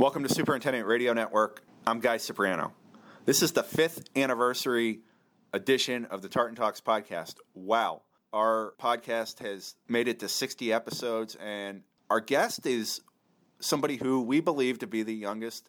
Welcome to Superintendent Radio Network. I'm Guy Cipriano. This is the fifth anniversary edition of the Tartan Talks podcast. Wow. Our podcast has made it to 60 episodes, and our guest is somebody who we believe to be the youngest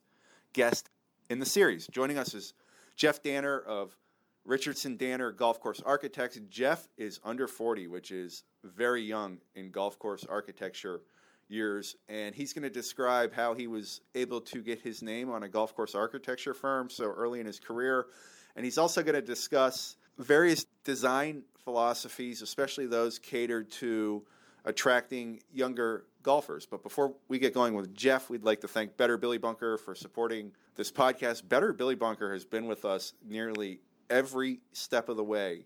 guest in the series. Joining us is Jeff Danner of Richardson Danner Golf Course Architects. Jeff is under 40, which is very young in golf course architecture years, and he's going to describe how he was able to get his name on a golf course architecture firm so early in his career. And he's also going to discuss various design philosophies, especially those catered to attracting younger golfers. But before we get going with Jeff, we'd like to thank Better Billy Bunker for supporting this podcast. Better Billy Bunker has been with us nearly every step of the way,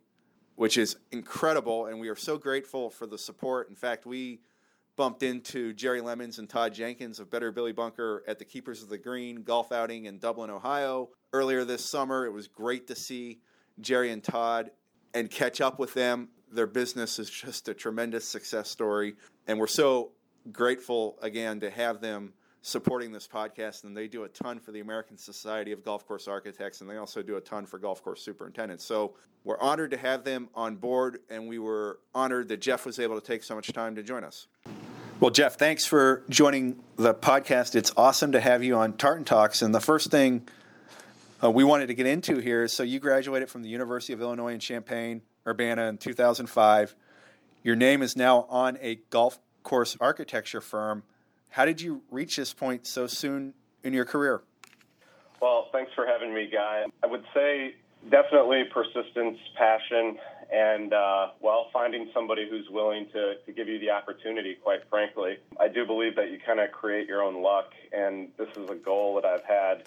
which is incredible, and we are so grateful for the support. In fact, we bumped into Jerry Lemons and Todd Jenkins of Better Billy Bunker at the Keepers of the Green golf outing in Dublin, Ohio earlier this summer. It was great to see Jerry and Todd and catch up with them. Their business is just a tremendous success story, and we're so grateful again to have them supporting this podcast. And they do a ton for the American Society of Golf Course Architects, and they also do a ton for golf course superintendents. So we're honored to have them on board, and we were honored that Jeff was able to take so much time to join us. Well, Jeff, thanks for joining the podcast. It's awesome to have you on Tartan Talks. And the first thing uh, we wanted to get into here is so you graduated from the University of Illinois in Champaign, Urbana in 2005. Your name is now on a golf course architecture firm. How did you reach this point so soon in your career? Well, thanks for having me, Guy. I would say definitely persistence, passion, and uh, well, finding somebody who's willing to, to give you the opportunity, quite frankly. I do believe that you kind of create your own luck, and this is a goal that I've had,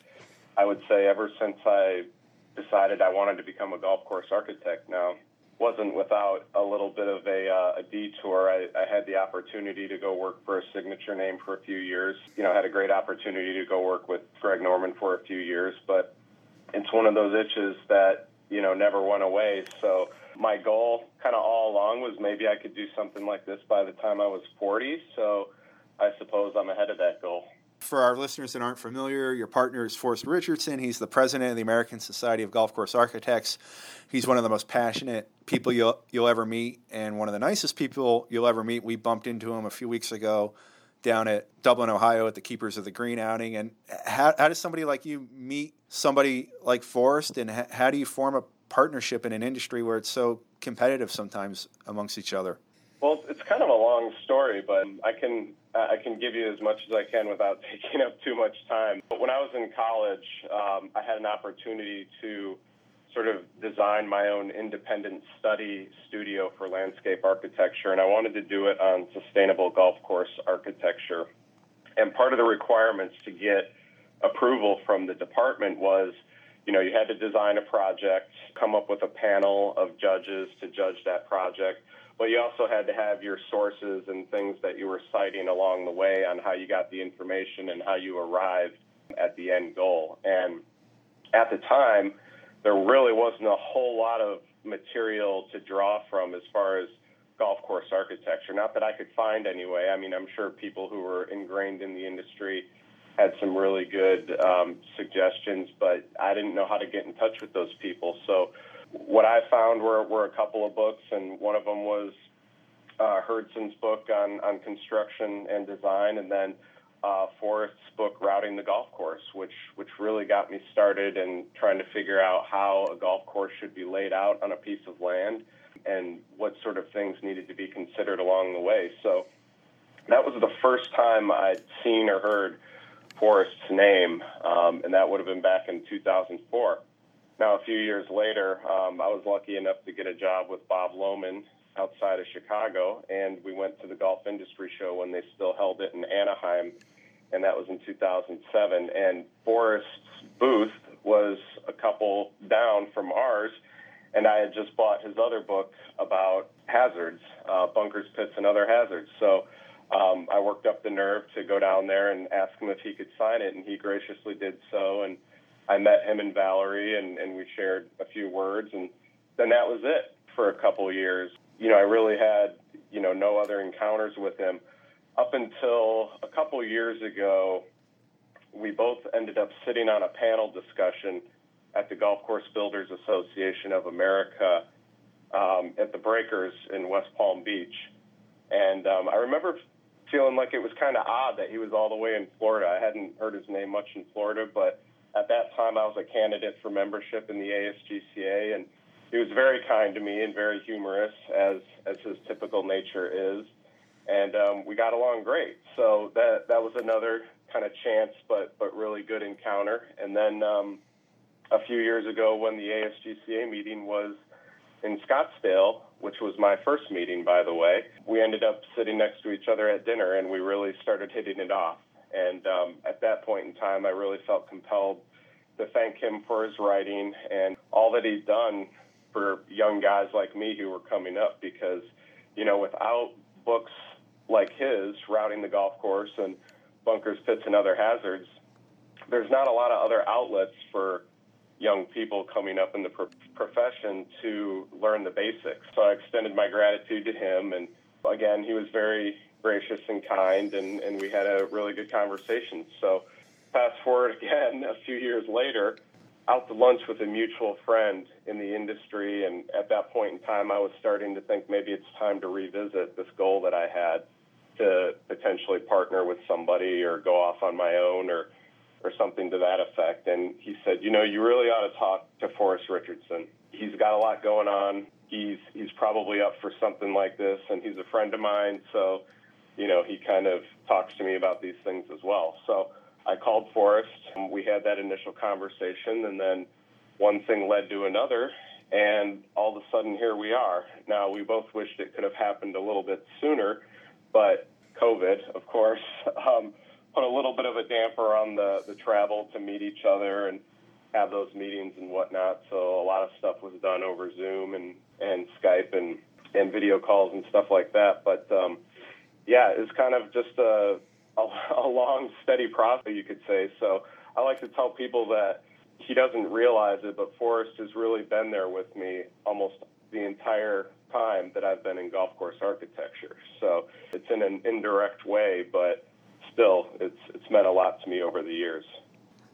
I would say, ever since I decided I wanted to become a golf course architect. Now, wasn't without a little bit of a, uh, a detour. I, I had the opportunity to go work for a signature name for a few years. You know, had a great opportunity to go work with Greg Norman for a few years, but it's one of those itches that, you know, never went away. So my goal kind of all along was maybe I could do something like this by the time I was 40. So I suppose I'm ahead of that goal. For our listeners that aren't familiar, your partner is Forrest Richardson. He's the president of the American Society of Golf Course Architects. He's one of the most passionate people you'll, you'll ever meet and one of the nicest people you'll ever meet. We bumped into him a few weeks ago down at Dublin, Ohio at the Keepers of the Green outing. And how, how does somebody like you meet somebody like Forrest and how, how do you form a partnership in an industry where it's so competitive sometimes amongst each other? Well, it's kind of a long story, but I can I can give you as much as I can without taking up too much time. But when I was in college, um, I had an opportunity to sort of design my own independent study studio for landscape architecture, and I wanted to do it on sustainable golf course architecture. And part of the requirements to get approval from the department was you know, you had to design a project, come up with a panel of judges to judge that project, but you also had to have your sources and things that you were citing along the way on how you got the information and how you arrived at the end goal. And at the time, there really wasn't a whole lot of material to draw from as far as golf course architecture. Not that I could find anyway. I mean, I'm sure people who were ingrained in the industry had some really good um, suggestions, but I didn't know how to get in touch with those people. So what I found were, were a couple of books, and one of them was uh, Hurdzan's book on, on construction and design, and then uh, Forrest's book, Routing the Golf Course, which, which really got me started in trying to figure out how a golf course should be laid out on a piece of land and what sort of things needed to be considered along the way. So that was the first time I'd seen or heard Forrest's name, um, and that would have been back in 2004. Now, a few years later, um, I was lucky enough to get a job with Bob Lohmann outside of Chicago, and we went to the Golf Industry Show when they still held it in Anaheim, and that was in 2007. And Forrest's booth was a couple down from ours, and I had just bought his other book about hazards, uh, bunkers, pits, and other hazards. So um, I worked up the nerve to go down there and ask him if he could sign it, and he graciously did so. And I met him and Valerie, and, and we shared a few words, and then that was it for a couple of years. You know, I really had you know no other encounters with him up until a couple of years ago. we both ended up sitting on a panel discussion at the Golf Course Builders Association of America um, at the Breakers in West Palm Beach. And um, I remember feeling like it was kind of odd that he was all the way in Florida. I hadn't heard his name much in Florida, but at that time I was a candidate for membership in the ASGCA, and he was very kind to me and very humorous, as as his typical nature is. And um, we got along great. So that that was another kind of chance, but but really good encounter. And then um, a few years ago, when the ASGCA meeting was in Scottsdale, which was my first meeting, by the way, we ended up sitting next to each other at dinner, and we really started hitting it off. And um, at that point in time, I really felt compelled to thank him for his writing and all that he'd done for young guys like me who were coming up. Because, you know, without books like his, Routing the Golf Course and Bunkers, Pits, and Other Hazards, there's not a lot of other outlets for young people coming up in the pro- profession to learn the basics. So I extended my gratitude to him. And again, he was very gracious and kind, and, and we had a really good conversation. So fast forward again a few years later, out to lunch with a mutual friend in the industry. And at that point in time, I was starting to think maybe it's time to revisit this goal that I had to potentially partner with somebody or go off on my own or or something to that effect. And he said, you know, you really ought to talk to Forrest Richardson. He's got a lot going on. He's he's probably up for something like this, and he's a friend of mine. So, you know, he kind of talks to me about these things as well. So I called Forrest. We had that initial conversation, and then one thing led to another, and all of a sudden here we are. Now we both wished it could have happened a little bit sooner, but COVID, of course. Um, put a little bit of a damper on the, the travel to meet each other and have those meetings and whatnot. So a lot of stuff was done over Zoom and, and Skype and, and video calls and stuff like that. But um, yeah, it's kind of just a, a, a long, steady process, you could say. So I like to tell people that he doesn't realize it, but Forrest has really been there with me almost the entire time that I've been in golf course architecture. So it's in an indirect way, but still, it's it's meant a lot to me over the years.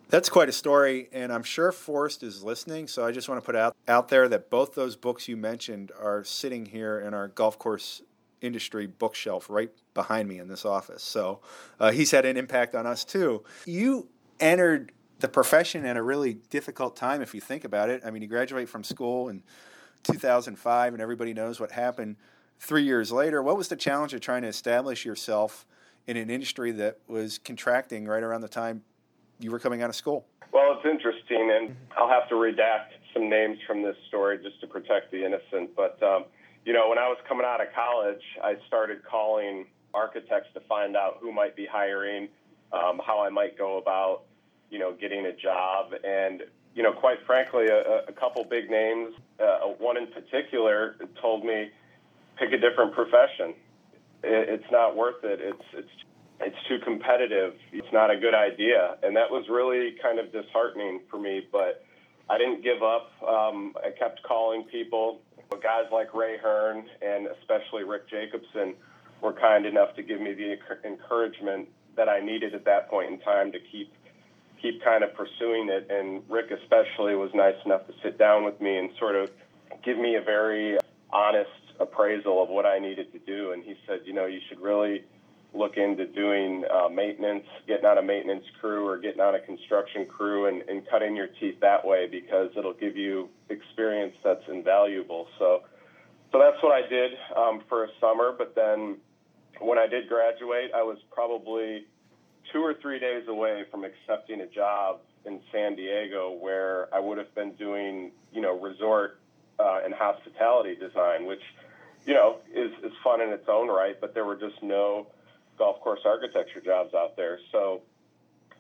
That's quite a story, and I'm sure Forrest is listening. So I just want to put out out there that both those books you mentioned are sitting here in our golf course industry bookshelf right behind me in this office. So uh, he's had an impact on us too. You entered the profession at a really difficult time, if you think about it. I mean, you graduate from school in 2005, and everybody knows what happened three years later. What was the challenge of trying to establish yourself? In an industry that was contracting right around the time you were coming out of school. Well, it's interesting, and I'll have to redact some names from this story just to protect the innocent. But, um, you know, when I was coming out of college, I started calling architects to find out who might be hiring, um, how I might go about, you know, getting a job. And, you know, quite frankly, a, a couple big names, uh, one in particular told me, pick a different profession it's not worth it. It's it's it's too competitive. It's not a good idea, and that was really kind of disheartening for me. But I didn't give up. Um, I kept calling people. Guys like Ray Hearn and especially Rick Jacobson were kind enough to give me the encouragement that I needed at that point in time to keep keep kind of pursuing it. And Rick especially was nice enough to sit down with me and sort of give me a very honest appraisal of what I needed to do, and he said, you know, you should really look into doing uh, maintenance, getting on a maintenance crew or getting on a construction crew and, and cutting your teeth that way because it'll give you experience that's invaluable. So, so that's what I did um, for a summer. But then when I did graduate, I was probably two or three days away from accepting a job in San Diego where I would have been doing, you know, resort uh, and hospitality design, which you know, is, is fun in its own right, but there were just no golf course architecture jobs out there. So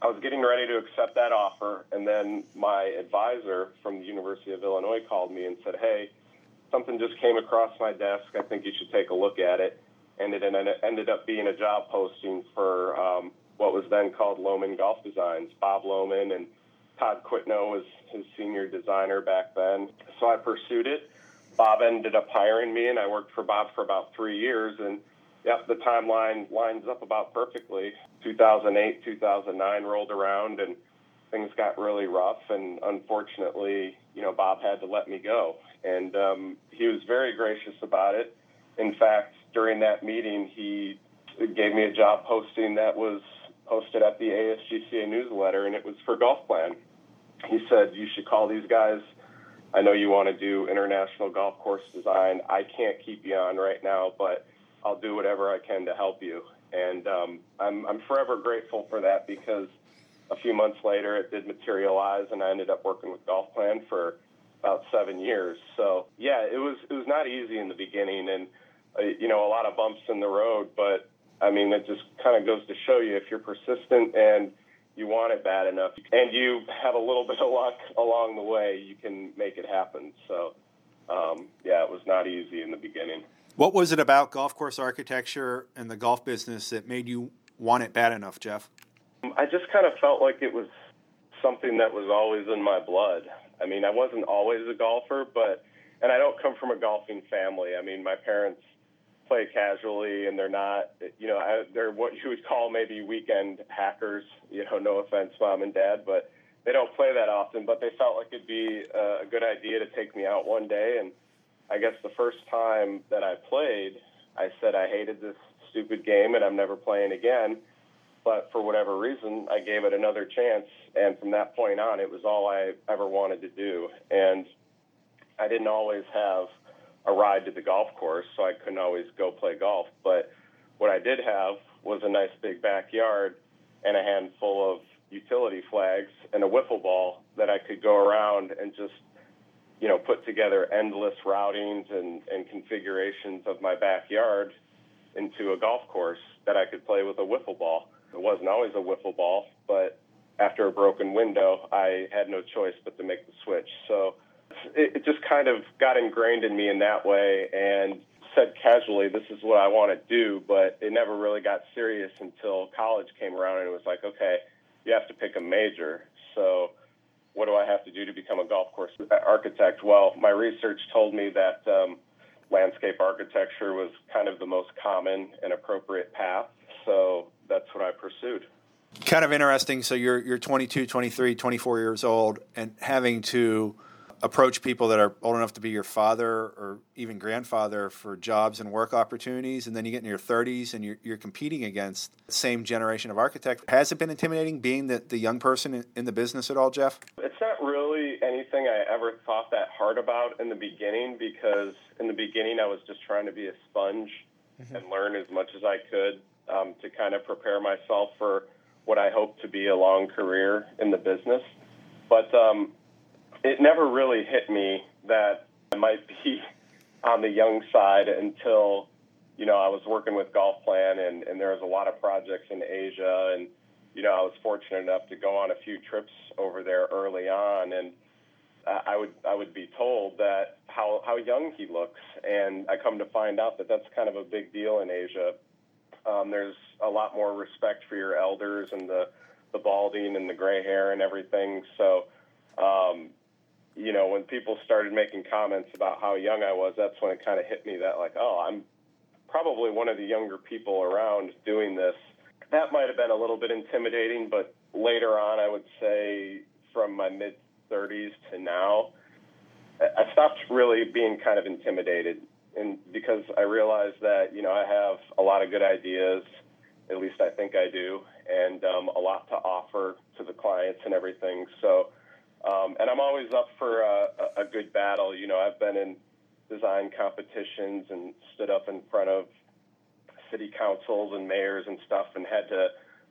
I was getting ready to accept that offer, and then my advisor from the University of Illinois called me and said, Hey, something just came across my desk. I think you should take a look at it. And it ended up being a job posting for um, what was then called Lohmann Golf Designs. Bob Lohmann and Todd Quitno was his senior designer back then. So I pursued it Bob ended up hiring me, and I worked for Bob for about three years. And Yep, the timeline lines up about perfectly. 2008, 2009 rolled around and things got really rough, and unfortunately, you know, Bob had to let me go. And um, he was very gracious about it. In fact, during that meeting, he gave me a job posting that was posted at the ASGCA newsletter, and it was for Golf Plan. He said, You should call these guys. I know you want to do international golf course design. I can't keep you on right now, but I'll do whatever I can to help you. And um, I'm, I'm forever grateful for that because a few months later it did materialize, and I ended up working with Golf Plan for about seven years. So yeah, it was it was not easy in the beginning, and uh, you know a lot of bumps in the road. But I mean, it just kind of goes to show you if you're persistent and you want it bad enough, and you have a little bit of luck along the way, you can make it happen. So um, yeah, it was not easy in the beginning. What was it about golf course architecture and the golf business that made you want it bad enough, Jeff? I just kind of felt like it was something that was always in my blood. I mean, I wasn't always a golfer, but and I don't come from a golfing family. I mean, my parents play casually, and they're not, you know, they're what you would call maybe weekend hackers. You know, no offense, mom and dad, but they don't play that often. But they felt like it'd be uh, a good idea to take me out one day and I guess the first time that I played, I said I hated this stupid game and I'm never playing again. But for whatever reason, I gave it another chance. And from that point on, it was all I ever wanted to do. And I didn't always have a ride to the golf course, so I couldn't always go play golf. But what I did have was a nice big backyard and a handful of utility flags and a wiffle ball that I could go around and just you know, put together endless routings and, and configurations of my backyard into a golf course that I could play with a wiffle ball. It wasn't always a wiffle ball, but after a broken window, I had no choice but to make the switch. So it, just kind of got ingrained in me in that way and said casually, this is what I want to do, but it never really got serious until college came around and it was like, okay, you have to pick a major. So what do I have to do to become a golf course architect? Well, my research told me that um, landscape architecture was kind of the most common and appropriate path, so that's what I pursued. Kind of interesting. So you're you're 22, 23, 24 years old, and having to approach people that are old enough to be your father or even grandfather for jobs and work opportunities, and then you get in your 30s and you're, you're competing against the same generation of architects. Has it been intimidating being the, the young person in the business at all, Jeff? It's not really anything I ever thought that hard about in the beginning because in the beginning I was just trying to be a sponge mm-hmm. and learn as much as I could um, to kind of prepare myself for what I hope to be a long career in the business. But um, it never really hit me that I might be on the young side until you know I was working with Golf Plan and, and there was a lot of projects in Asia and you know I was fortunate enough to go on a few trips over there early on and I would I would be told that how how young he looks and I come to find out that that's kind of a big deal in Asia. Um, there's a lot more respect for your elders and the the balding and the gray hair and everything. So um, you know, when people started making comments about how young I was, that's when it kind of hit me that, like, oh, I'm probably one of the younger people around doing this. That might have been a little bit intimidating, but later on, I would say from my mid 30s to now, I stopped really being kind of intimidated. And because I realized that, you know, I have a lot of good ideas, at least I think I do, and um, a lot to offer to the clients and everything. So, um, and I'm always up for a, a good battle. You know, I've been in design competitions and stood up in front of city councils and mayors and stuff and had to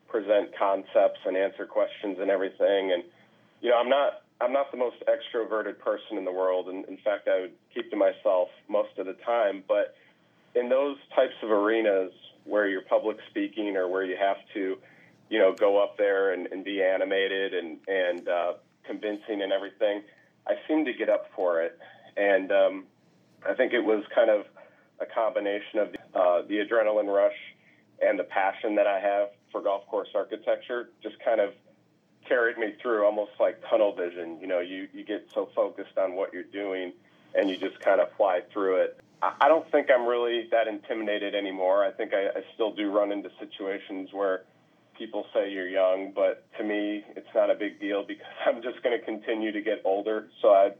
present concepts and answer questions and everything. And you know, I'm not I'm not the most extroverted person in the world, and in fact, I would keep to myself most of the time. But in those types of arenas where you're public speaking or where you have to, you know, go up there and, and be animated and and uh, convincing and everything, I seemed to get up for it. And um, I think it was kind of a combination of the, uh, the adrenaline rush and the passion that I have for golf course architecture just kind of carried me through almost like tunnel vision. You know, you, you get so focused on what you're doing and you just kind of fly through it. I don't think I'm really that intimidated anymore. I think I, I still do run into situations where people say you're young, but to me, it's not a big deal because I'm just going to continue to get older. So I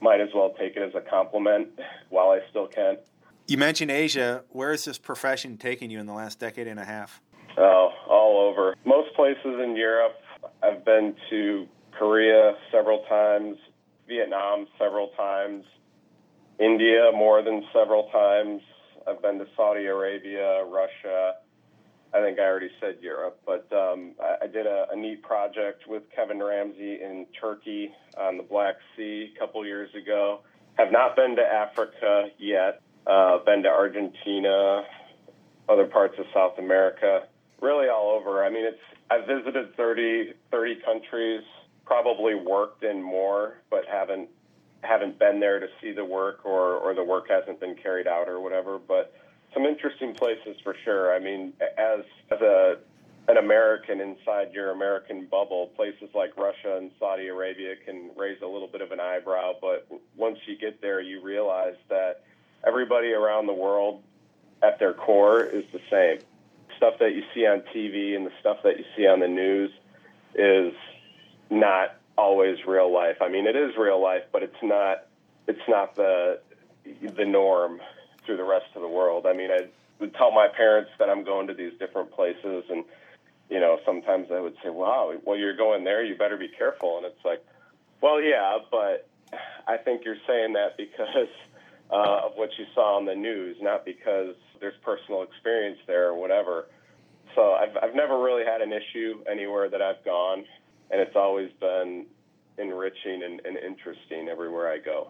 might as well take it as a compliment while I still can. You mentioned Asia. Where has this profession taken you in the last decade and a half? Oh, all over. Most places in Europe. I've been to Korea several times, Vietnam several times, India more than several times. I've been to Saudi Arabia, Russia. I think I already said Europe, but um, I, I did a, a neat project with Kevin Ramsey in Turkey on the Black Sea a couple years ago. Have not been to Africa yet. Uh, been to Argentina, other parts of South America, really all over. I mean, it's I've visited 30, 30 countries, probably worked in more, but haven't haven't been there to see the work or or the work hasn't been carried out or whatever. But some interesting places for sure. I mean, as as a an American inside your American bubble, places like Russia and Saudi Arabia can raise a little bit of an eyebrow, but once you get there, you realize that everybody around the world at their core is the same. Stuff that you see on TV and the stuff that you see on the news is not always real life. I mean, it is real life, but it's not it's not the the norm through the rest of the world. I mean, I would tell my parents that I'm going to these different places, and you know, sometimes I would say, "Wow, well, you're going there. You better be careful." And it's like, well, yeah, but I think you're saying that because uh, of what you saw on the news, not because there's personal experience there or whatever. So I've I've never really had an issue anywhere that I've gone, and it's always been enriching and, and interesting everywhere I go.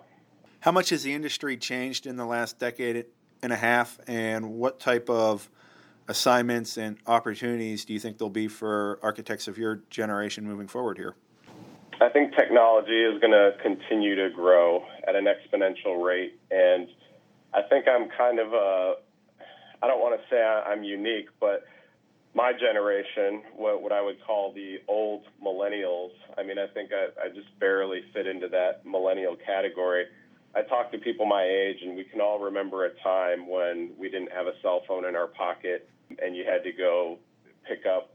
How much has the industry changed in the last decade and a half, and what type of assignments and opportunities do you think there'll be for architects of your generation moving forward here? I think technology is going to continue to grow at an exponential rate, and I think I'm kind of a I don't want to say I'm unique, but my generation, what, what I would call the old millennials, I mean, I think I, I just barely fit into that millennial category. I talk to people my age, and we can all remember a time when we didn't have a cell phone in our pocket, and you had to go pick up,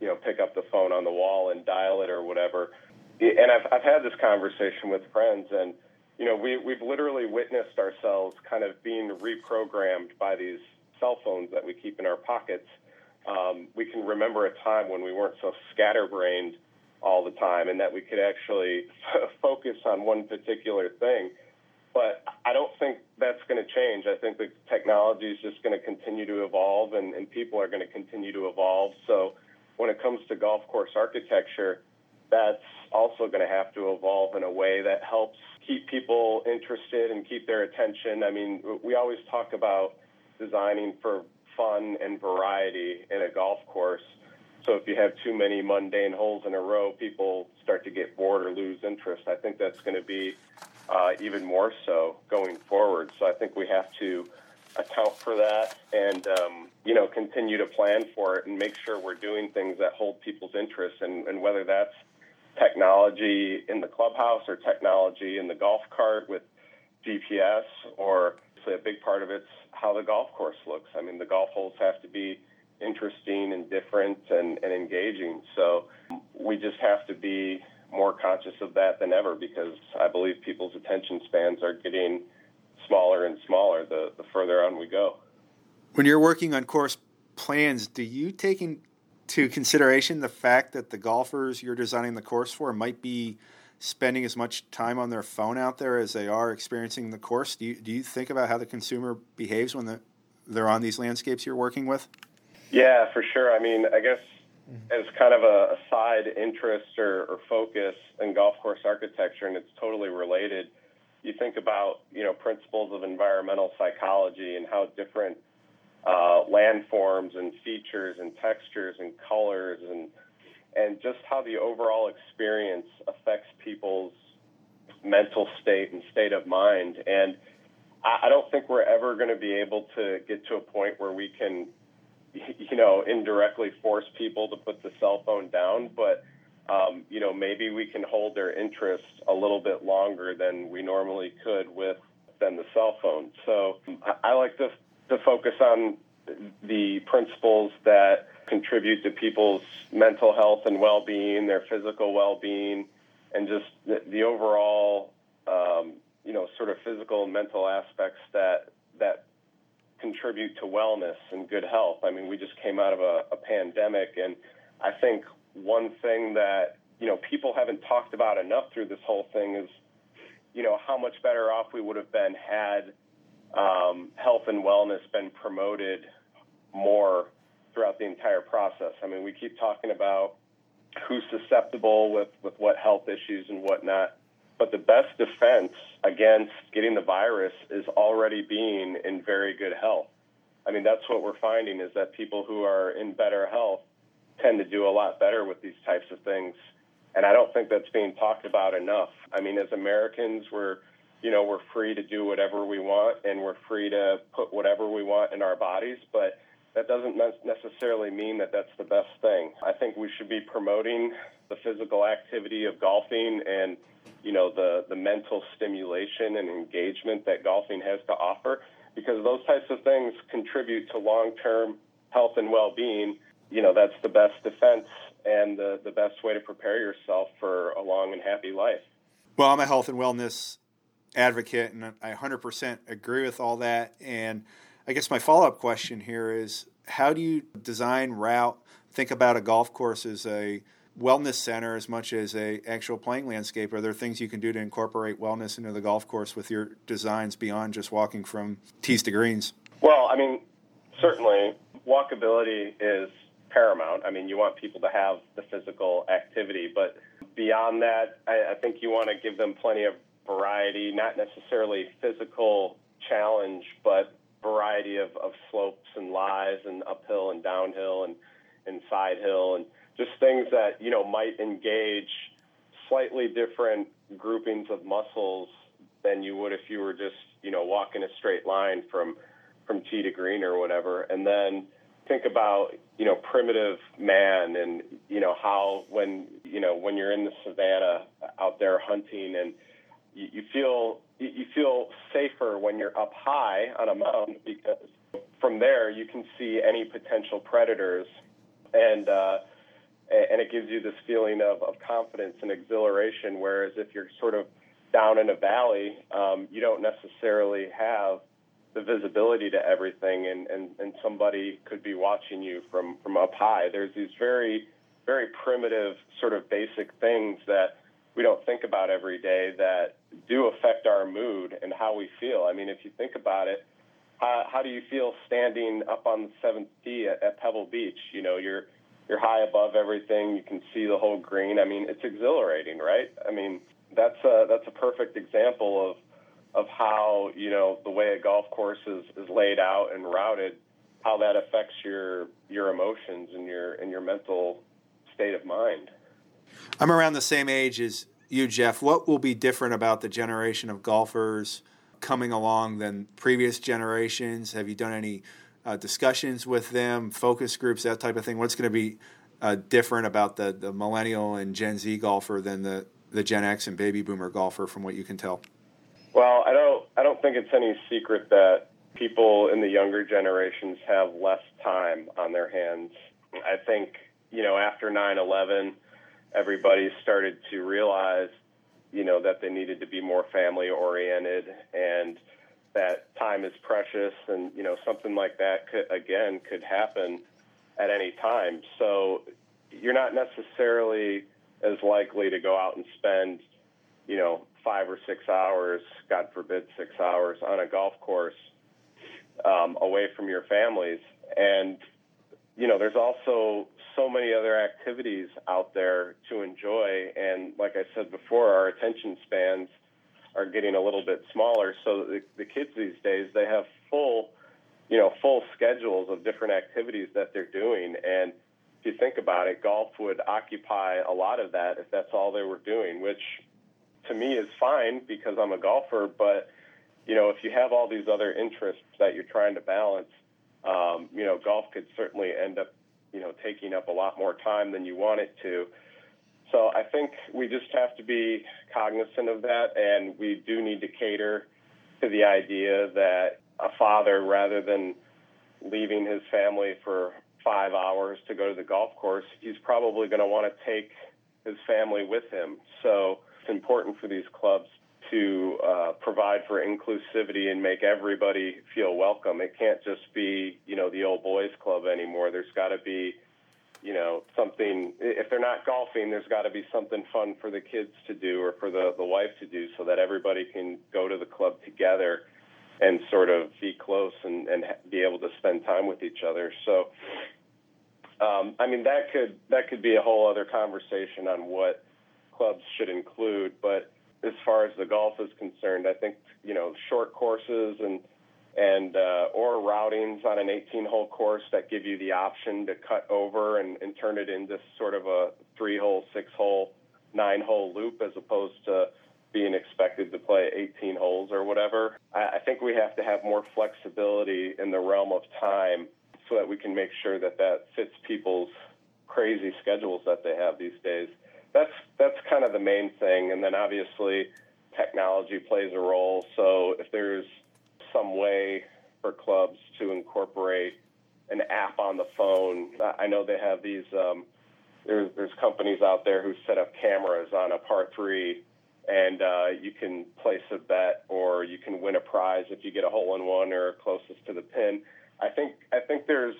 you know, pick up the phone on the wall and dial it or whatever. And I've I've had this conversation with friends, and you know, we we've literally witnessed ourselves kind of being reprogrammed by these cell phones that we keep in our pockets. Um, we can remember a time when we weren't so scatterbrained all the time, and that we could actually focus on one particular thing but I don't think that's going to change. I think the technology is just going to continue to evolve, and, and people are going to continue to evolve. So when it comes to golf course architecture, that's also going to have to evolve in a way that helps keep people interested and keep their attention. I mean, we always talk about designing for fun and variety in a golf course. So if you have too many mundane holes in a row, people start to get bored or lose interest. I think that's going to be uh, even more so going forward. So I think we have to account for that and um, you know continue to plan for it and make sure we're doing things that hold people's interest and, and whether that's technology in the clubhouse or technology in the golf cart with GPS or a big part of it's how the golf course looks. I mean the golf holes have to be interesting and different and, and engaging. So we just have to be more conscious of that than ever because I believe people's attention spans are getting smaller and smaller the, the further on we go. When you're working on course plans, do you take into consideration the fact that the golfers you're designing the course for might be spending as much time on their phone out there as they are experiencing the course? Do you, do you think about how the consumer behaves when the, they're on these landscapes you're working with? Yeah, for sure. I mean, I guess as kind of a, a side interest or, or, focus in golf course architecture, and it's totally related. You think about you know principles of environmental psychology and how different uh, landforms and features and textures and colors and and just how the overall experience affects people's mental state and state of mind. And I, I don't think we're ever going to be able to get to a point where we can you know, indirectly force people to put the cell phone down, but um, you know, maybe we can hold their interest a little bit longer than we normally could with than the cell phone. So I like to to focus on the principles that contribute to people's mental health and well-being, their physical well-being, and just the, the overall, um, you know, sort of physical and mental aspects that that contribute to wellness and good health. I mean, we just came out of a, a pandemic, and I think one thing that you know people haven't talked about enough through this whole thing is, you know, how much better off we would have been had um, health and wellness been promoted more throughout the entire process. I mean, we keep talking about who's susceptible with, with what health issues and whatnot. But the best defense against getting the virus is already being in very good health. I mean, that's what we're finding is that people who are in better health tend to do a lot better with these types of things. And I don't think that's being talked about enough. I mean, as Americans, we're, you know, we're free to do whatever we want and we're free to put whatever we want in our bodies. But that doesn't necessarily mean that that's the best thing. I think we should be promoting the physical activity of golfing and you know the the mental stimulation and engagement that golfing has to offer because those types of things contribute to long-term health and well-being. You know, that's the best defense and the, the best way to prepare yourself for a long and happy life. Well, I'm a health and wellness advocate, and I 100% agree with all that. And I guess my follow up question here is how do you design, route, think about a golf course as a wellness center as much as a actual playing landscape? Are there things you can do to incorporate wellness into the golf course with your designs beyond just walking from tees to greens? Well, I mean, certainly walkability is paramount. I mean, you want people to have the physical activity, but beyond that, I, I think you want to give them plenty of variety, not necessarily physical challenge, but variety of, of slopes and lies and uphill and downhill and, and side hill and just things that, you know, might engage slightly different groupings of muscles than you would if you were just, you know, walking a straight line from from tee to green or whatever. And then think about, you know, primitive man and, you know, how when, you know, when you're in the savannah out there hunting and you, you feel you feel safer when you're up high on a mountain because from there you can see any potential predators and uh, and it gives you this feeling of, of confidence and exhilaration whereas if you're sort of down in a valley um, you don't necessarily have the visibility to everything and, and, and somebody could be watching you from, from up high there's these very very primitive sort of basic things that we don't think about every day that do affect our mood and how we feel. I mean, if you think about it, how, how do you feel standing up on the seventh tee at, at Pebble Beach? You know, you're you're high above everything. You can see the whole green. I mean, it's exhilarating, right? I mean, that's a that's a perfect example of of how you know the way a golf course is, is laid out and routed, how that affects your your emotions and your and your mental state of mind. I'm around the same age as you, Jeff. What will be different about the generation of golfers coming along than previous generations? Have you done any uh, discussions with them, focus groups, that type of thing? What's going to be uh, different about the, the millennial and Gen Z golfer than the, the Gen X and baby boomer golfer, from what you can tell? Well, I don't I don't think it's any secret that people in the younger generations have less time on their hands. I think you know after 9/11 everybody started to realize, you know, that they needed to be more family oriented and that time is precious and, you know, something like that could, again, could happen at any time. So you're not necessarily as likely to go out and spend, you know, five or six hours, God forbid, six hours on a golf course um, away from your families. And, you know, there's also so many other activities out there to enjoy. And like I said before, our attention spans are getting a little bit smaller. So the, the kids these days, they have full, you know, full schedules of different activities that they're doing. And if you think about it, golf would occupy a lot of that if that's all they were doing, which to me is fine because I'm a golfer. But, you know, if you have all these other interests that you're trying to balance, um, you know, golf could certainly end up you know taking up a lot more time than you want it to. So I think we just have to be cognizant of that, and we do need to cater to the idea that a father, rather than leaving his family for five hours to go to the golf course, he's probably going to want to take his family with him. So it's important for these clubs to uh, provide for inclusivity and make everybody feel welcome. It can't just be, you know, the old boys club anymore. There's got to be, you know, something. If they're not golfing, there's got to be something fun for the kids to do or for the the wife to do, so that everybody can go to the club together and sort of be close and, and be able to spend time with each other. So, um, I mean, that could that could be a whole other conversation on what clubs should include. But as far as the golf is concerned, I think you know short courses and and uh, or routings on an 18-hole course that give you the option to cut over and, and turn it into sort of a three-hole, six-hole, nine-hole loop as opposed to being expected to play 18 holes or whatever. I, I think we have to have more flexibility in the realm of time so that we can make sure that that fits people's crazy schedules that they have these days. That's that's kind of the main thing, and then obviously technology plays a role. So if there's some way for clubs to incorporate an app on the phone, I know they have these. Um, there's, there's companies out there who set up cameras on a par three and uh, you can place a bet or you can win a prize if you get a hole in one or closest to the pin. I think I think there's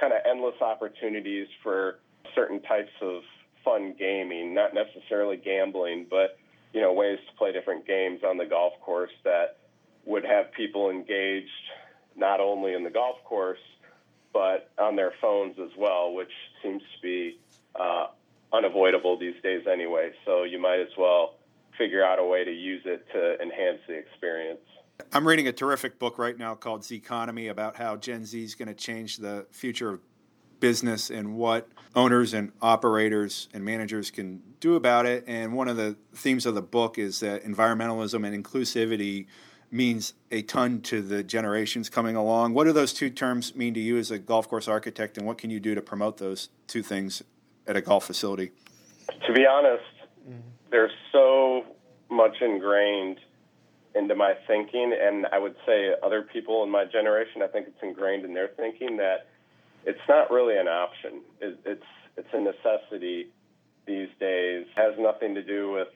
kind of endless opportunities for certain types of fun gaming, not necessarily gambling, but you know ways to play different games on the golf course that would have people engaged not only in the golf course but on their phones as well, which seems to be uh, unavoidable these days anyway. So you might as well figure out a way to use it to enhance the experience. I'm reading a terrific book right now called Zconomy about how Gen Z is going to change the future of business and what owners and operators and managers can do about it. And one of the themes of the book is that environmentalism and inclusivity means a ton to the generations coming along. What do those two terms mean to you as a golf course architect, and what can you do to promote those two things at a golf facility? To be honest, they're so much ingrained into my thinking, and I would say other people in my generation, I think it's ingrained in their thinking that it's not really an option. It, it's it's a necessity these days. It has nothing to do with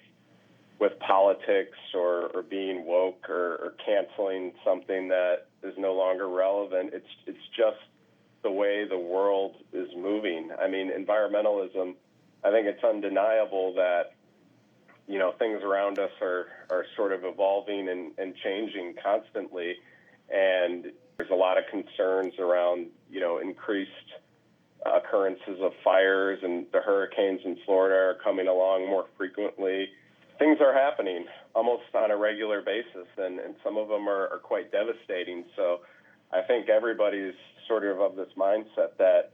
with politics or, or being woke or, or canceling something that is no longer relevant. It's it's just the way the world is moving. I mean, environmentalism. I think it's undeniable that you know things around us are are sort of evolving and, and changing constantly, and there's a lot of concerns around you know increased occurrences of fires and the hurricanes in Florida are coming along more frequently. Things are happening almost on a regular basis, and, and some of them are, are quite devastating. So I think everybody's sort of of this mindset that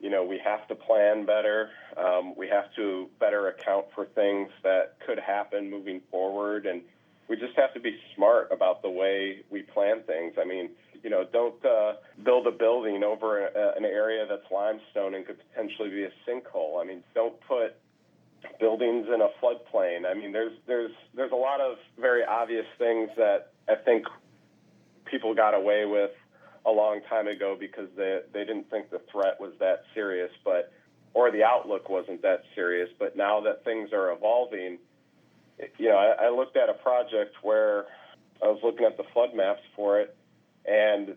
you know, we have to plan better. Um, we have to better account for things that could happen moving forward. And we just have to be smart about the way we plan things. I mean, you know, don't uh, build a building over a, an area that's limestone and could potentially be a sinkhole. I mean, don't put buildings in a floodplain. I mean, there's there's there's a lot of very obvious things that I think people got away with a long time ago because they they didn't think the threat was that serious, but or the outlook wasn't that serious. But now that things are evolving, you know, I, I looked at a project where I was looking at the flood maps for it, and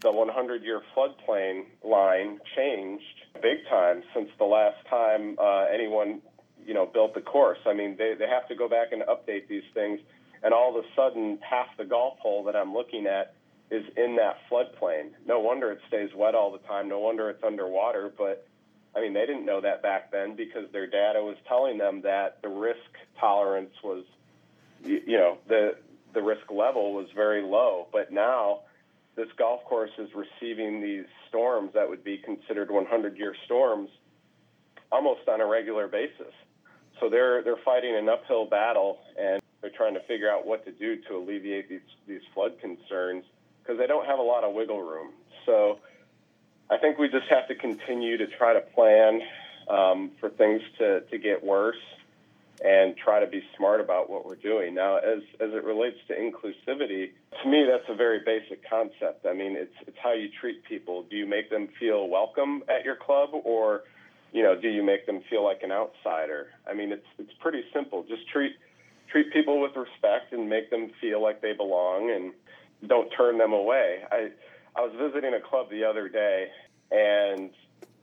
the 100-year floodplain line changed big time since the last time uh, anyone, you know, built the course. I mean, they they have to go back and update these things, and all of a sudden, half the golf hole that I'm looking at is in that floodplain. No wonder it stays wet all the time. No wonder it's underwater. But I mean, they didn't know that back then because their data was telling them that the risk tolerance was, you know, the the risk level was very low. But now, this golf course is receiving these storms that would be considered 100-year storms almost on a regular basis. So they're they're fighting an uphill battle and they're trying to figure out what to do to alleviate these these flood concerns because they don't have a lot of wiggle room. So I think we just have to continue to try to plan um, for things to, to get worse and try to be smart about what we're doing. Now, as as it relates to inclusivity, to me that's a very basic concept. I mean, it's it's how you treat people. Do you make them feel welcome at your club or you know, do you make them feel like an outsider? I mean, it's it's pretty simple. Just treat treat people with respect and make them feel like they belong and don't turn them away. I I was visiting a club the other day and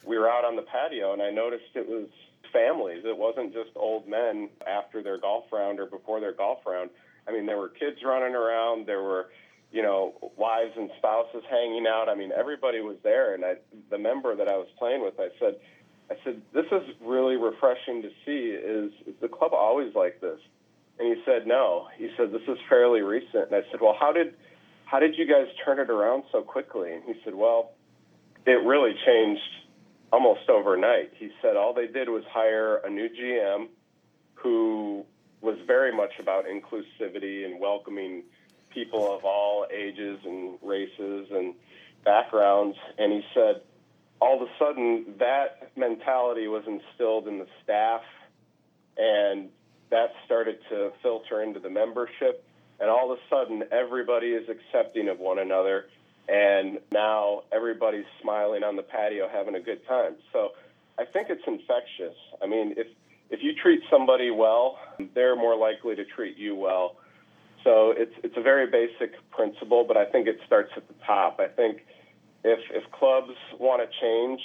we were out on the patio and I noticed it was families. It wasn't just old men after their golf round or before their golf round. I mean, there were kids running around. There were, you know, wives and spouses hanging out. I mean, everybody was there. And I, the member that I was playing with, I said, I said, this is really refreshing to see. Is, is the club always like this? And he said, no. He said, this is fairly recent. And I said, well, how did, how did you guys turn it around so quickly? And he said, well, it really changed almost overnight. He said all they did was hire a new GM who was very much about inclusivity and welcoming people of all ages and races and backgrounds. And he said all of a sudden that mentality was instilled in the staff and that started to filter into the membership. And all of a sudden, everybody is accepting of one another and now everybody's smiling on the patio having a good time. So I think it's infectious. I mean, if if you treat somebody well, they're more likely to treat you well. So it's it's a very basic principle, but I think it starts at the top. I think if if clubs want to change,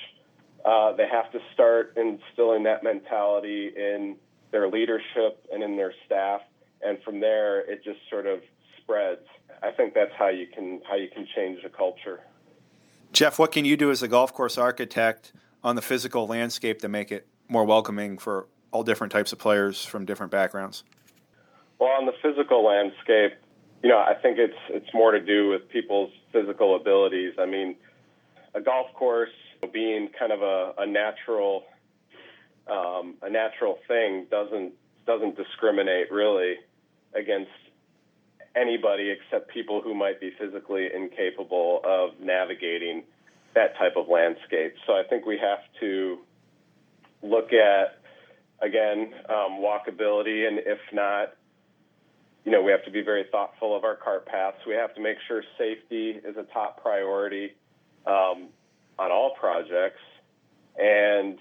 uh, they have to start instilling that mentality in their leadership and in their staff, and from there it just sort of spreads. I think that's how you can how you can change the culture. Jeff, what can you do as a golf course architect on the physical landscape to make it more welcoming for all different types of players from different backgrounds? Well, on the physical landscape, you know, I think it's it's more to do with people's physical abilities. I mean, a golf course being kind of a, a natural um, a natural thing doesn't doesn't discriminate really against anybody except people who might be physically incapable of navigating that type of landscape. So I think we have to look at, again, um, walkability, and if not, you know, we have to be very thoughtful of our cart paths. We have to make sure safety is a top priority um, on all projects, and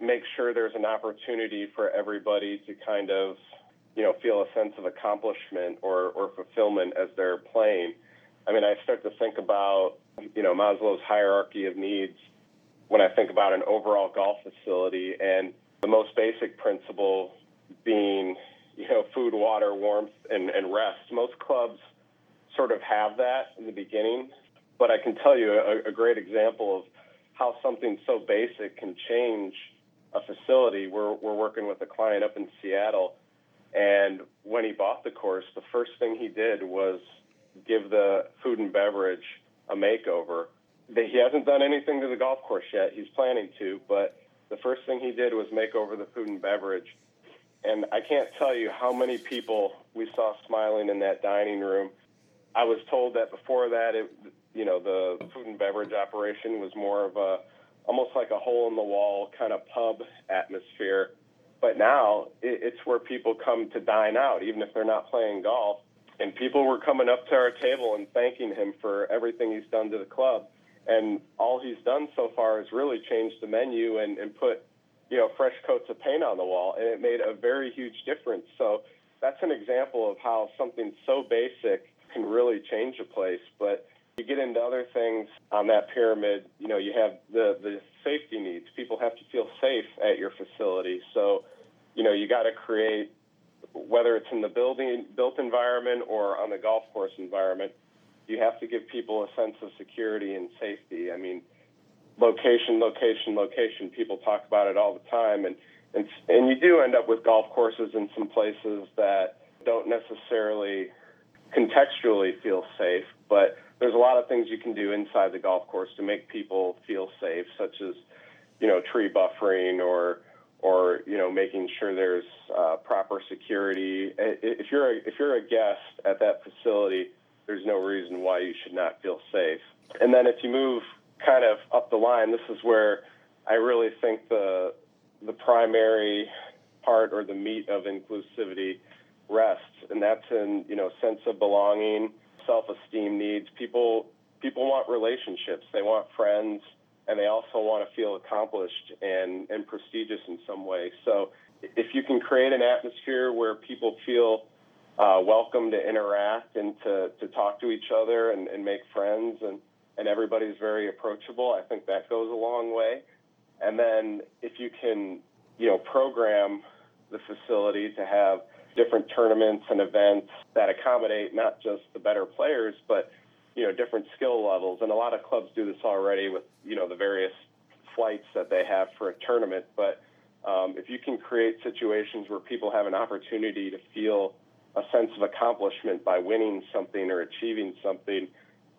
make sure there's an opportunity for everybody to kind of you know, feel a sense of accomplishment or, or fulfillment as they're playing. I mean, I start to think about, you know, Maslow's hierarchy of needs when I think about an overall golf facility and the most basic principle being, you know, food, water, warmth, and, and rest. Most clubs sort of have that in the beginning, but I can tell you a, a great example of how something so basic can change a facility. We're, we're working with a client up in Seattle and when he bought the course, the first thing he did was give the food and beverage a makeover. He hasn't done anything to the golf course yet. He's planning to, but the first thing he did was make over the food and beverage. And I can't tell you how many people we saw smiling in that dining room. I was told that before that, it, you know, the food and beverage operation was more of a almost like a hole in the wall kind of pub atmosphere but now it's where people come to dine out, even if they're not playing golf. And people were coming up to our table and thanking him for everything he's done to the club. And all he's done so far is really change the menu and, and put, you know, fresh coats of paint on the wall. And it made a very huge difference. So that's an example of how something so basic can really change a place. But you get into other things on that pyramid, you know, you have the, the safety needs. People have to feel safe at your facility. So, you know, you got to create, whether it's in the building built environment or on the golf course environment, you have to give people a sense of security and safety. I mean, location, location, location. People talk about it all the time, and and and you do end up with golf courses in some places that don't necessarily contextually feel safe, but there's a lot of things you can do inside the golf course to make people feel safe, such as, you know, tree buffering or, or you know, making sure there's uh, proper security. If you're a, if you're a guest at that facility, there's no reason why you should not feel safe. And then if you move kind of up the line, this is where I really think the the primary part or the meat of inclusivity rests, and that's in you know sense of belonging, self-esteem needs. People people want relationships. They want friends, and they also want to feel accomplished and and prestigious in some way. So if you can create an atmosphere where people feel uh, welcome to interact and to, to talk to each other and, and make friends and, and everybody's very approachable, I think that goes a long way. And then if you can, you know, program the facility to have different tournaments and events that accommodate not just the better players, but you know different skill levels. And a lot of clubs do this already with you know the various flights that they have for a tournament. But um, if you can create situations where people have an opportunity to feel a sense of accomplishment by winning something or achieving something,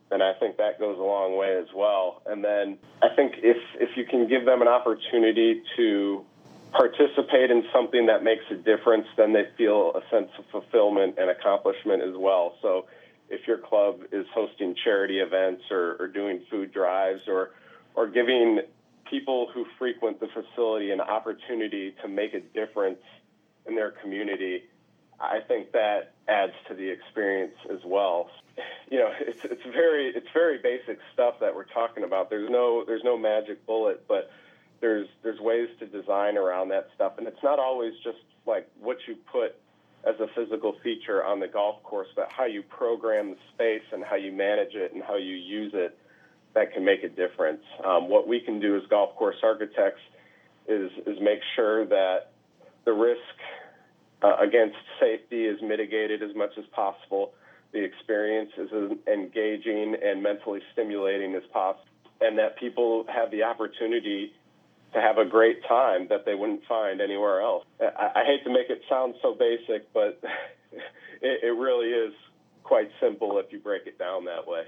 then I think that goes a long way as well. And then I think if if you can give them an opportunity to participate in something that makes a difference, then they feel a sense of fulfillment and accomplishment as well. So if your club is hosting charity events or, or doing food drives or or giving people who frequent the facility an opportunity to make a difference in their community, I think that adds to the experience as well. You know, it's it's very it's very basic stuff that we're talking about. There's no there's no magic bullet, but there's there's ways to design around that stuff, and it's not always just like what you put as a physical feature on the golf course, but how you program the space and how you manage it and how you use it that can make a difference. Um, what we can do as golf course architects is is make sure that the risk uh, against safety is mitigated as much as possible. The experience is as engaging and mentally stimulating as possible, and that people have the opportunity to have a great time that they wouldn't find anywhere else. I, I hate to make it sound so basic, but it, it really is quite simple if you break it down that way.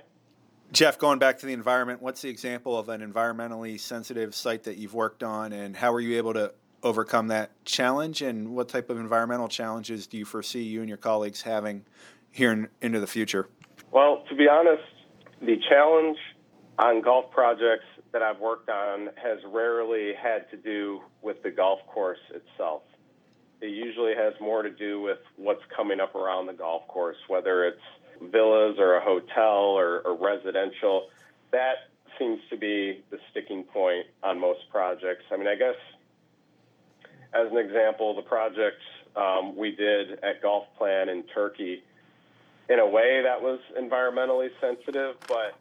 Jeff, going back to the environment, what's the example of an environmentally sensitive site that you've worked on, and how were you able to overcome that challenge? And what type of environmental challenges do you foresee you and your colleagues having here in, into the future? Well, to be honest, the challenge on golf projects that I've worked on has rarely had to do with the golf course itself. It usually has more to do with what's coming up around the golf course, whether it's villas or a hotel or, or residential. That seems to be the sticking point on most projects. I mean, I guess as an example, the project um, we did at Golf Plan in Turkey, in a way that was environmentally sensitive, but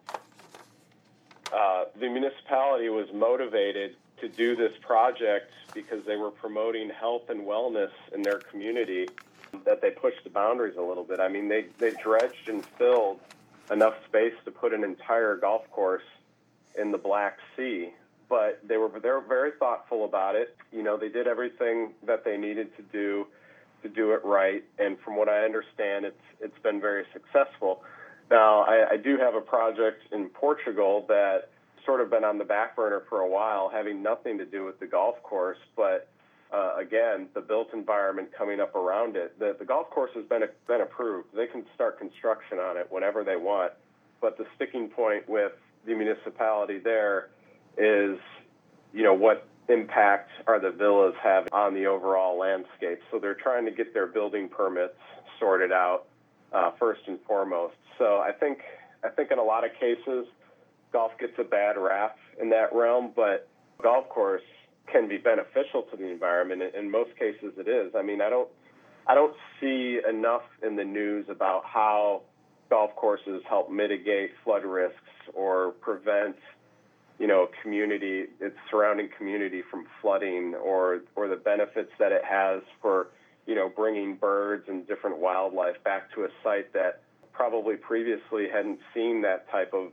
uh, the municipality was motivated to do this project because they were promoting health and wellness in their community that they pushed the boundaries a little bit. I mean, they, they dredged and filled enough space to put an entire golf course in the Black Sea. But they were they were very thoughtful about it. You know, they did everything that they needed to do to do it right. And from what I understand, it's it's been very successful. Now, I, I do have a project in Portugal that sort of been on the back burner for a while, having nothing to do with the golf course, but uh, again, the built environment coming up around it. The, the golf course has been, been approved. They can start construction on it whenever they want. But the sticking point with the municipality there is, you know, what impact are the villas having on the overall landscape? So they're trying to get their building permits sorted out uh, first and foremost. So I think I think in a lot of cases, golf gets a bad rap in that realm, but golf course can be beneficial to the environment. In most cases, it is. I mean, I don't, I don't see enough in the news about how golf courses help mitigate flood risks or prevent, you know, community, its surrounding community from flooding, or or the benefits that it has for, you know, bringing birds and different wildlife back to a site that probably previously hadn't seen that type of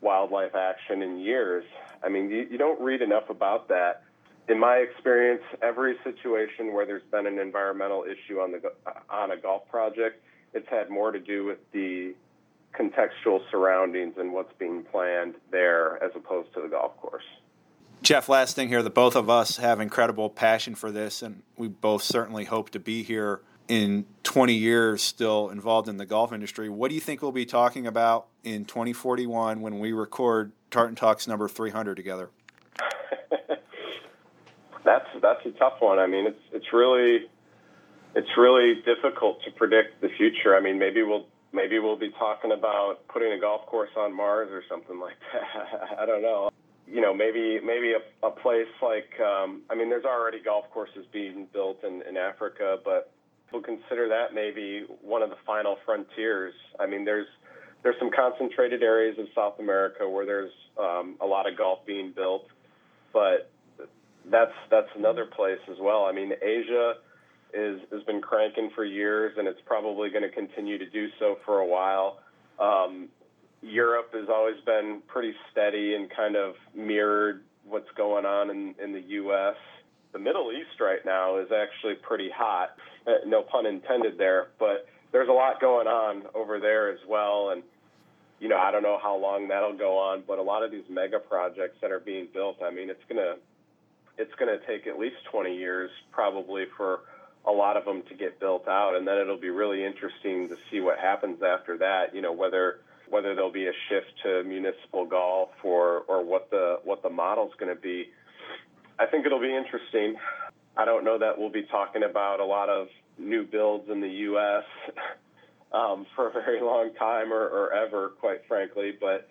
wildlife action in years. I mean, you, you don't read enough about that in my experience, every situation where there's been an environmental issue on the on a golf project, it's had more to do with the contextual surroundings and what's being planned there as opposed to the golf course. Jeff, last thing here, that both of us have incredible passion for this, and we both certainly hope to be here in 20 years still involved in the golf industry. What do you think we'll be talking about in 2041 when we record Tartan Talks number 300 together? That's that's a tough one. I mean, it's it's really it's really difficult to predict the future. I mean, maybe we'll maybe we'll be talking about putting a golf course on Mars or something like that. I don't know. You know, maybe maybe a, a place like um, I mean, there's already golf courses being built in, in Africa, but we'll consider that maybe one of the final frontiers. I mean, there's there's some concentrated areas of South America where there's um, a lot of golf being built, but that's that's another place as well. I mean, Asia is has been cranking for years, and it's probably going to continue to do so for a while. Um, Europe has always been pretty steady and kind of mirrored what's going on in, in the U.S. The Middle East right now is actually pretty hot, uh, no pun intended there, but there's a lot going on over there as well. And, you know, I don't know how long that'll go on, but a lot of these mega projects that are being built, I mean, it's going to, it's going to take at least 20 years probably for a lot of them to get built out, and then it'll be really interesting to see what happens after that. You know, whether whether there'll be a shift to municipal golf or or what the what the model's going to be. I think it'll be interesting. I don't know that we'll be talking about a lot of new builds in the U.S. Um, for a very long time or, or ever, quite frankly, but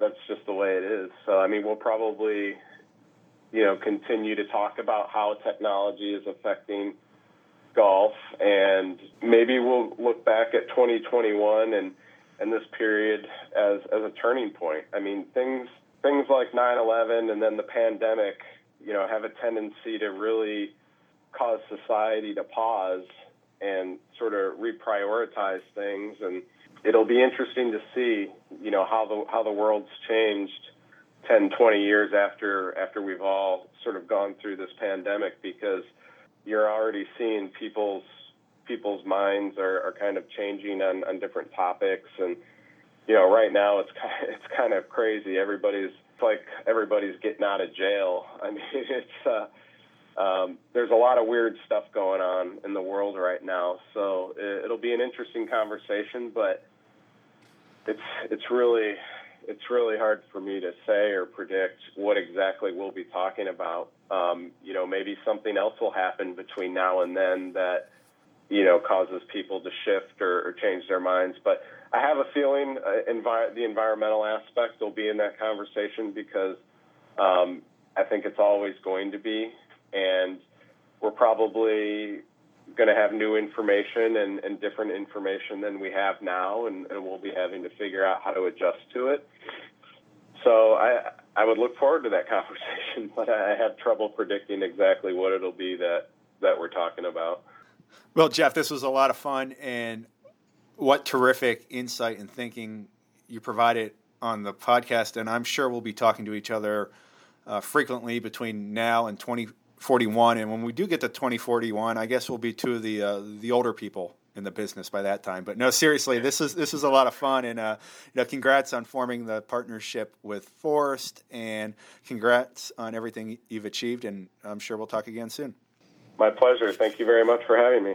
that's just the way it is. So, I mean, we'll probably, you know, continue to talk about how technology is affecting golf, and maybe we'll look back at 2021 and and this period as as a turning point. I mean, things things like 9/11 and then the pandemic, you know, have a tendency to really cause society to pause and sort of reprioritize things and it'll be interesting to see, you know, how the how the world's changed 10, 20 years after after we've all sort of gone through this pandemic because you're already seeing people's people's minds are, are kind of changing on, on different topics. And you know right now it's kind of, it's kind of crazy. Everybody's like everybody's getting out of jail. I mean it's uh um, there's a lot of weird stuff going on in the world right now, so it, it'll be an interesting conversation. But it's it's really it's really hard for me to say or predict what exactly we'll be talking about. Um, you know, maybe something else will happen between now and then that, you know, causes people to shift or, or change their minds. But I have a feeling uh, envi- the environmental aspect will be in that conversation because um, I think it's always going to be. And we're probably going to have new information and, and, different information than we have now, and, and, we'll be having to figure out how to adjust to it. So I I would look forward to that conversation, but I have trouble predicting exactly what it'll be that that we're talking about. Well, Jeff, this was a lot of fun, and what terrific insight and thinking you provided on the podcast. And I'm sure we'll be talking to each other uh, frequently between now and 2041. And when we do get to 2041, I guess we'll be two of the uh, the older people in the business by that time. But no, seriously, this is this is a lot of fun, and uh, you know, congrats on forming the partnership with Forrest, and congrats on everything you've achieved. And I'm sure we'll talk again soon. My pleasure. Thank you very much for having me.